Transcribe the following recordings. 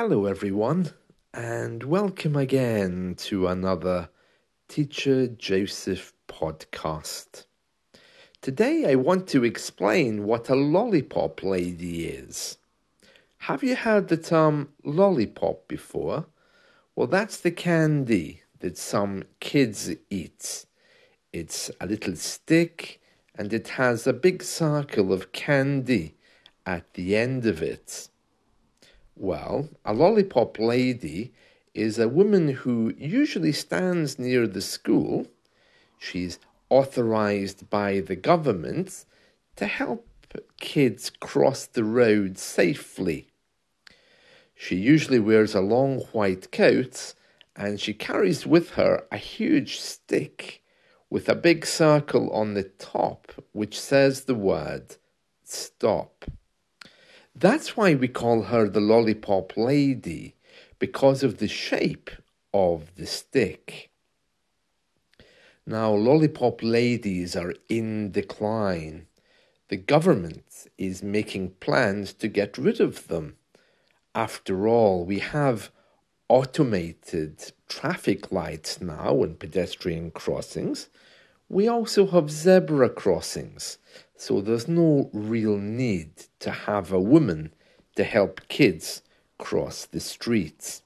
Hello, everyone, and welcome again to another Teacher Joseph podcast. Today, I want to explain what a lollipop lady is. Have you heard the term lollipop before? Well, that's the candy that some kids eat. It's a little stick and it has a big circle of candy at the end of it. Well, a lollipop lady is a woman who usually stands near the school. She's authorized by the government to help kids cross the road safely. She usually wears a long white coat and she carries with her a huge stick with a big circle on the top which says the word stop. That's why we call her the lollipop lady, because of the shape of the stick. Now, lollipop ladies are in decline. The government is making plans to get rid of them. After all, we have automated traffic lights now and pedestrian crossings. We also have zebra crossings. So there's no real need to have a woman to help kids cross the streets.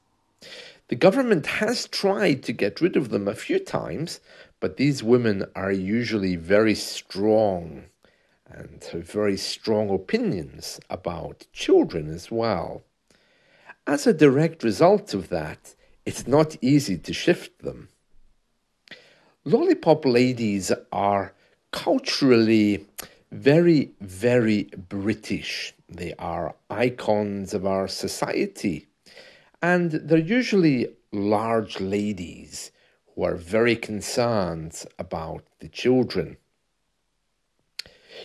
The government has tried to get rid of them a few times, but these women are usually very strong and have very strong opinions about children as well. As a direct result of that, it's not easy to shift them. Lollipop ladies are culturally very, very British. They are icons of our society. And they're usually large ladies who are very concerned about the children.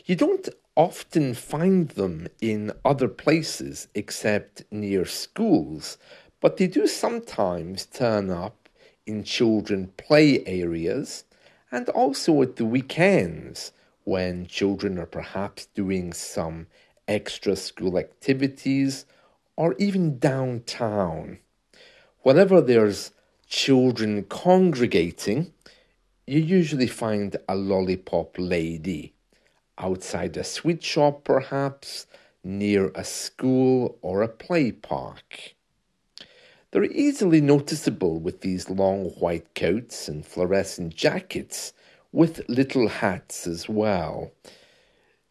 You don't often find them in other places except near schools, but they do sometimes turn up in children play areas and also at the weekends when children are perhaps doing some extra school activities or even downtown. Whenever there's children congregating, you usually find a lollipop lady outside a sweet shop, perhaps near a school or a play park. They're easily noticeable with these long white coats and fluorescent jackets with little hats as well.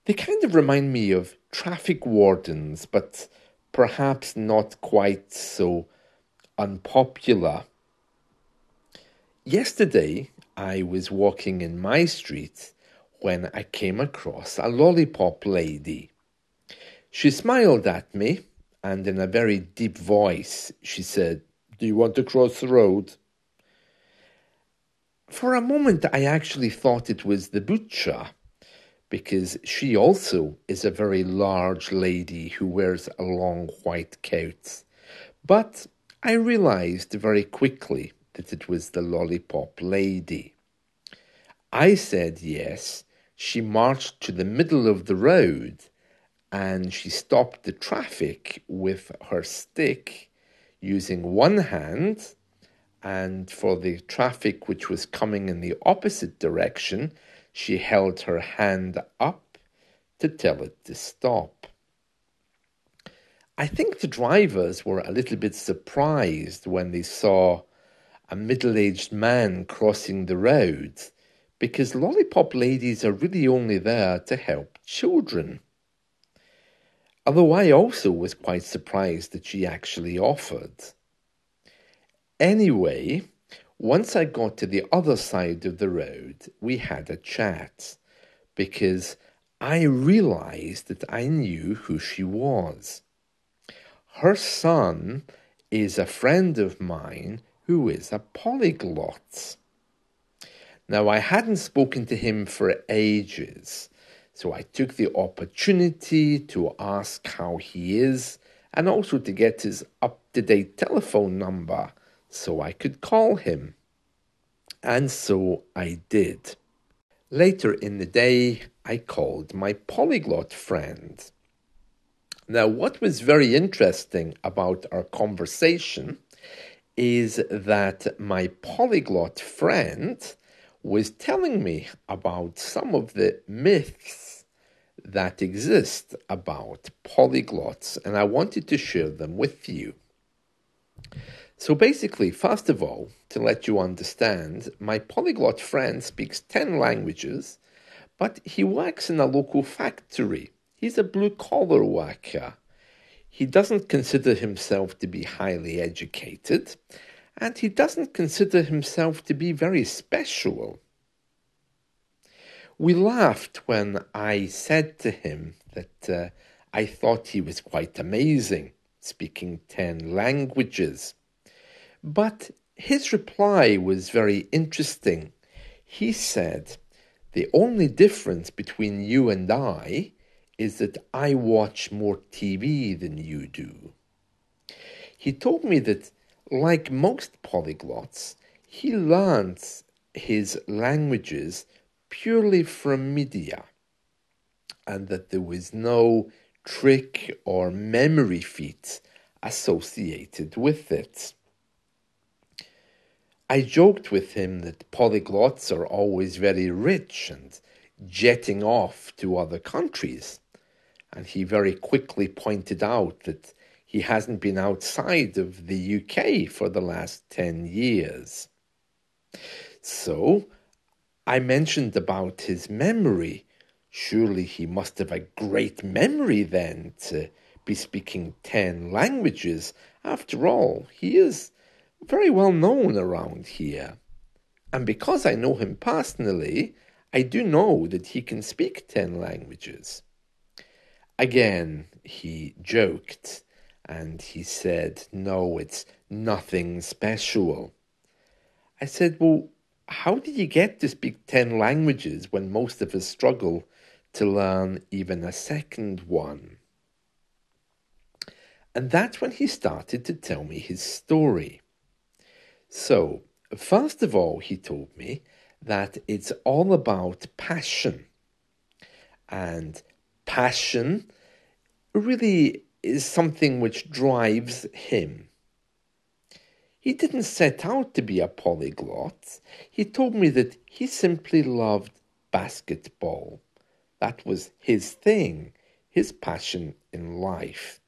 They kind of remind me of traffic wardens, but perhaps not quite so unpopular. Yesterday, I was walking in my street when I came across a lollipop lady. She smiled at me, and in a very deep voice, she said, Do you want to cross the road? For a moment, I actually thought it was the butcher, because she also is a very large lady who wears a long white coat. But I realized very quickly that it was the lollipop lady. I said yes. She marched to the middle of the road and she stopped the traffic with her stick using one hand and for the traffic which was coming in the opposite direction, she held her hand up to tell it to stop. I think the drivers were a little bit surprised when they saw a middle aged man crossing the road because lollipop ladies are really only there to help children. Although I also was quite surprised that she actually offered. Anyway, once I got to the other side of the road, we had a chat because I realized that I knew who she was. Her son is a friend of mine who is a polyglot. Now, I hadn't spoken to him for ages, so I took the opportunity to ask how he is and also to get his up to date telephone number so I could call him. And so I did. Later in the day, I called my polyglot friend. Now, what was very interesting about our conversation is that my polyglot friend was telling me about some of the myths that exist about polyglots, and I wanted to share them with you. So, basically, first of all, to let you understand, my polyglot friend speaks 10 languages, but he works in a local factory. He's a blue collar worker. He doesn't consider himself to be highly educated, and he doesn't consider himself to be very special. We laughed when I said to him that uh, I thought he was quite amazing, speaking 10 languages. But his reply was very interesting. He said, The only difference between you and I is that I watch more TV than you do. He told me that, like most polyglots, he learns his languages purely from media and that there was no trick or memory feat associated with it. I joked with him that polyglots are always very rich and jetting off to other countries and he very quickly pointed out that he hasn't been outside of the UK for the last 10 years. So I mentioned about his memory. Surely he must have a great memory then to be speaking 10 languages. After all, he is very well known around here. And because I know him personally, I do know that he can speak 10 languages. Again, he joked and he said, No, it's nothing special. I said, Well, how did you get to speak 10 languages when most of us struggle to learn even a second one? And that's when he started to tell me his story. So, first of all, he told me that it's all about passion. And passion really is something which drives him. He didn't set out to be a polyglot. He told me that he simply loved basketball. That was his thing, his passion in life.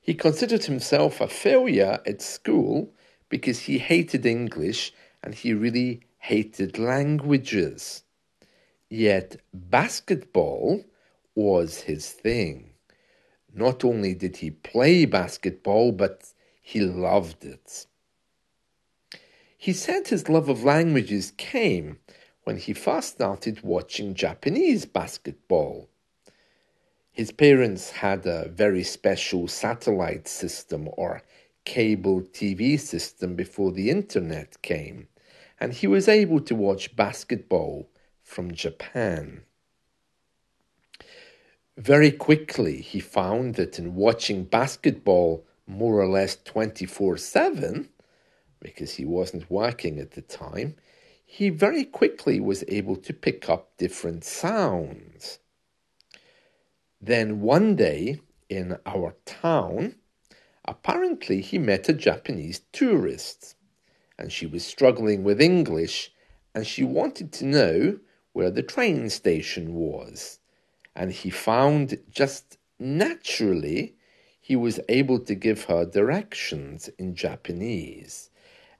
He considered himself a failure at school because he hated English and he really hated languages. Yet basketball was his thing. Not only did he play basketball, but he loved it. He said his love of languages came when he first started watching Japanese basketball. His parents had a very special satellite system or cable TV system before the internet came, and he was able to watch basketball from Japan. Very quickly, he found that in watching basketball more or less 24 7, because he wasn't working at the time, he very quickly was able to pick up different sounds. Then one day in our town, apparently he met a Japanese tourist, and she was struggling with English, and she wanted to know where the train station was and he found just naturally he was able to give her directions in Japanese.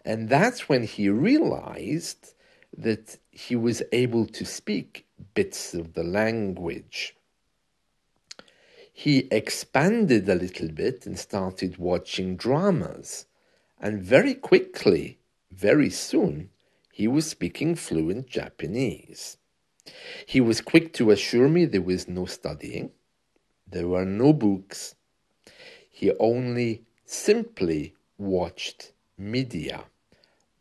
And that's when he realized that he was able to speak bits of the language. He expanded a little bit and started watching dramas. And very quickly, very soon, he was speaking fluent Japanese. He was quick to assure me there was no studying, there were no books. He only simply watched media.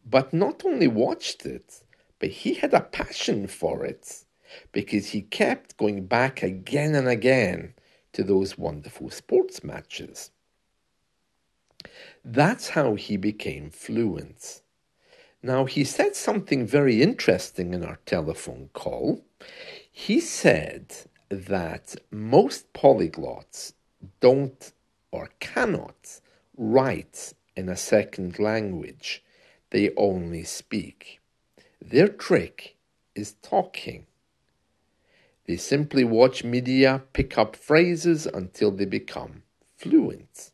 But not only watched it, but he had a passion for it because he kept going back again and again to those wonderful sports matches. That's how he became fluent. Now, he said something very interesting in our telephone call. He said that most polyglots don't or cannot write in a second language, they only speak. Their trick is talking. They simply watch media, pick up phrases until they become fluent.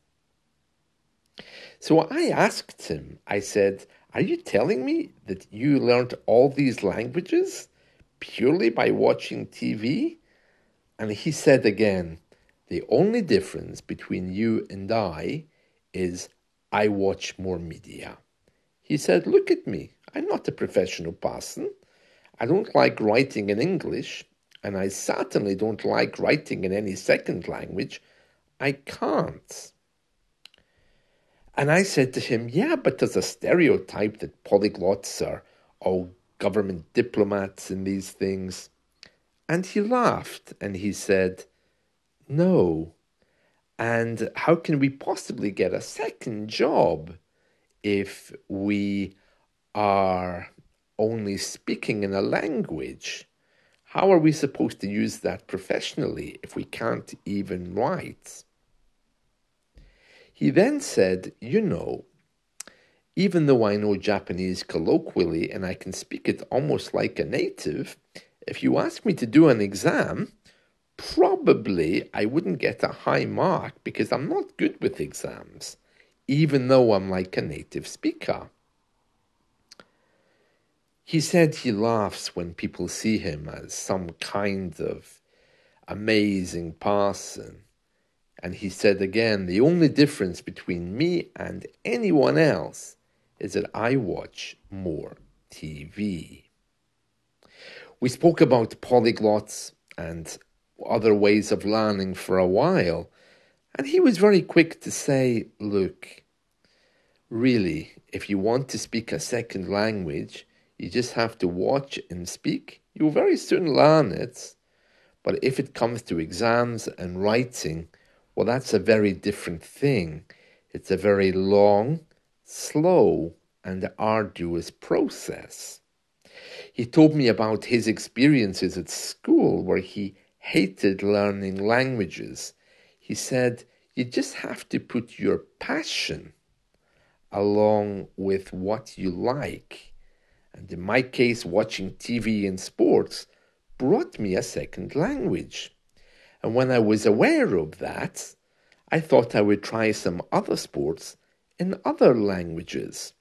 So I asked him, I said, Are you telling me that you learned all these languages purely by watching TV? And he said again, The only difference between you and I is I watch more media. He said, Look at me. I'm not a professional person. I don't like writing in English, and I certainly don't like writing in any second language. I can't. And I said to him, Yeah, but there's a stereotype that polyglots are all government diplomats and these things. And he laughed and he said, No. And how can we possibly get a second job if we are only speaking in a language? How are we supposed to use that professionally if we can't even write? He then said, You know, even though I know Japanese colloquially and I can speak it almost like a native, if you ask me to do an exam, probably I wouldn't get a high mark because I'm not good with exams, even though I'm like a native speaker. He said he laughs when people see him as some kind of amazing person and he said again, the only difference between me and anyone else is that I watch more TV. We spoke about polyglots and other ways of learning for a while, and he was very quick to say, Look, really, if you want to speak a second language, you just have to watch and speak. You'll very soon learn it. But if it comes to exams and writing, well, that's a very different thing. It's a very long, slow, and arduous process. He told me about his experiences at school where he hated learning languages. He said, You just have to put your passion along with what you like. And in my case, watching TV and sports brought me a second language. And when I was aware of that, I thought I would try some other sports in other languages.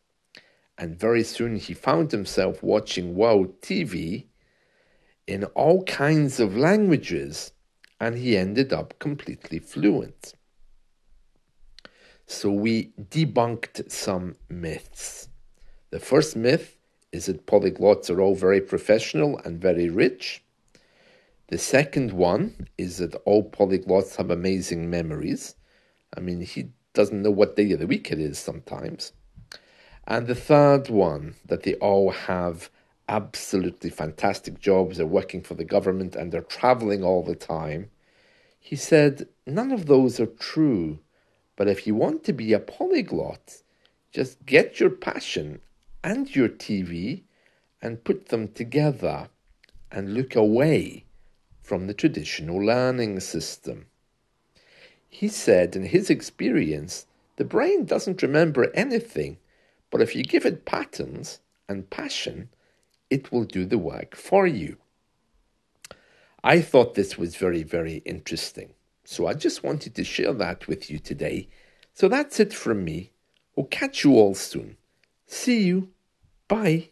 And very soon he found himself watching World TV in all kinds of languages, and he ended up completely fluent. So we debunked some myths. The first myth is that polyglots are all very professional and very rich. The second one is that all polyglots have amazing memories. I mean, he doesn't know what day of the week it is sometimes. And the third one, that they all have absolutely fantastic jobs, they're working for the government and they're traveling all the time. He said, none of those are true. But if you want to be a polyglot, just get your passion and your TV and put them together and look away from the traditional learning system. He said, in his experience, the brain doesn't remember anything, but if you give it patterns and passion, it will do the work for you. I thought this was very, very interesting. So I just wanted to share that with you today. So that's it from me. We'll catch you all soon. See you. Bye.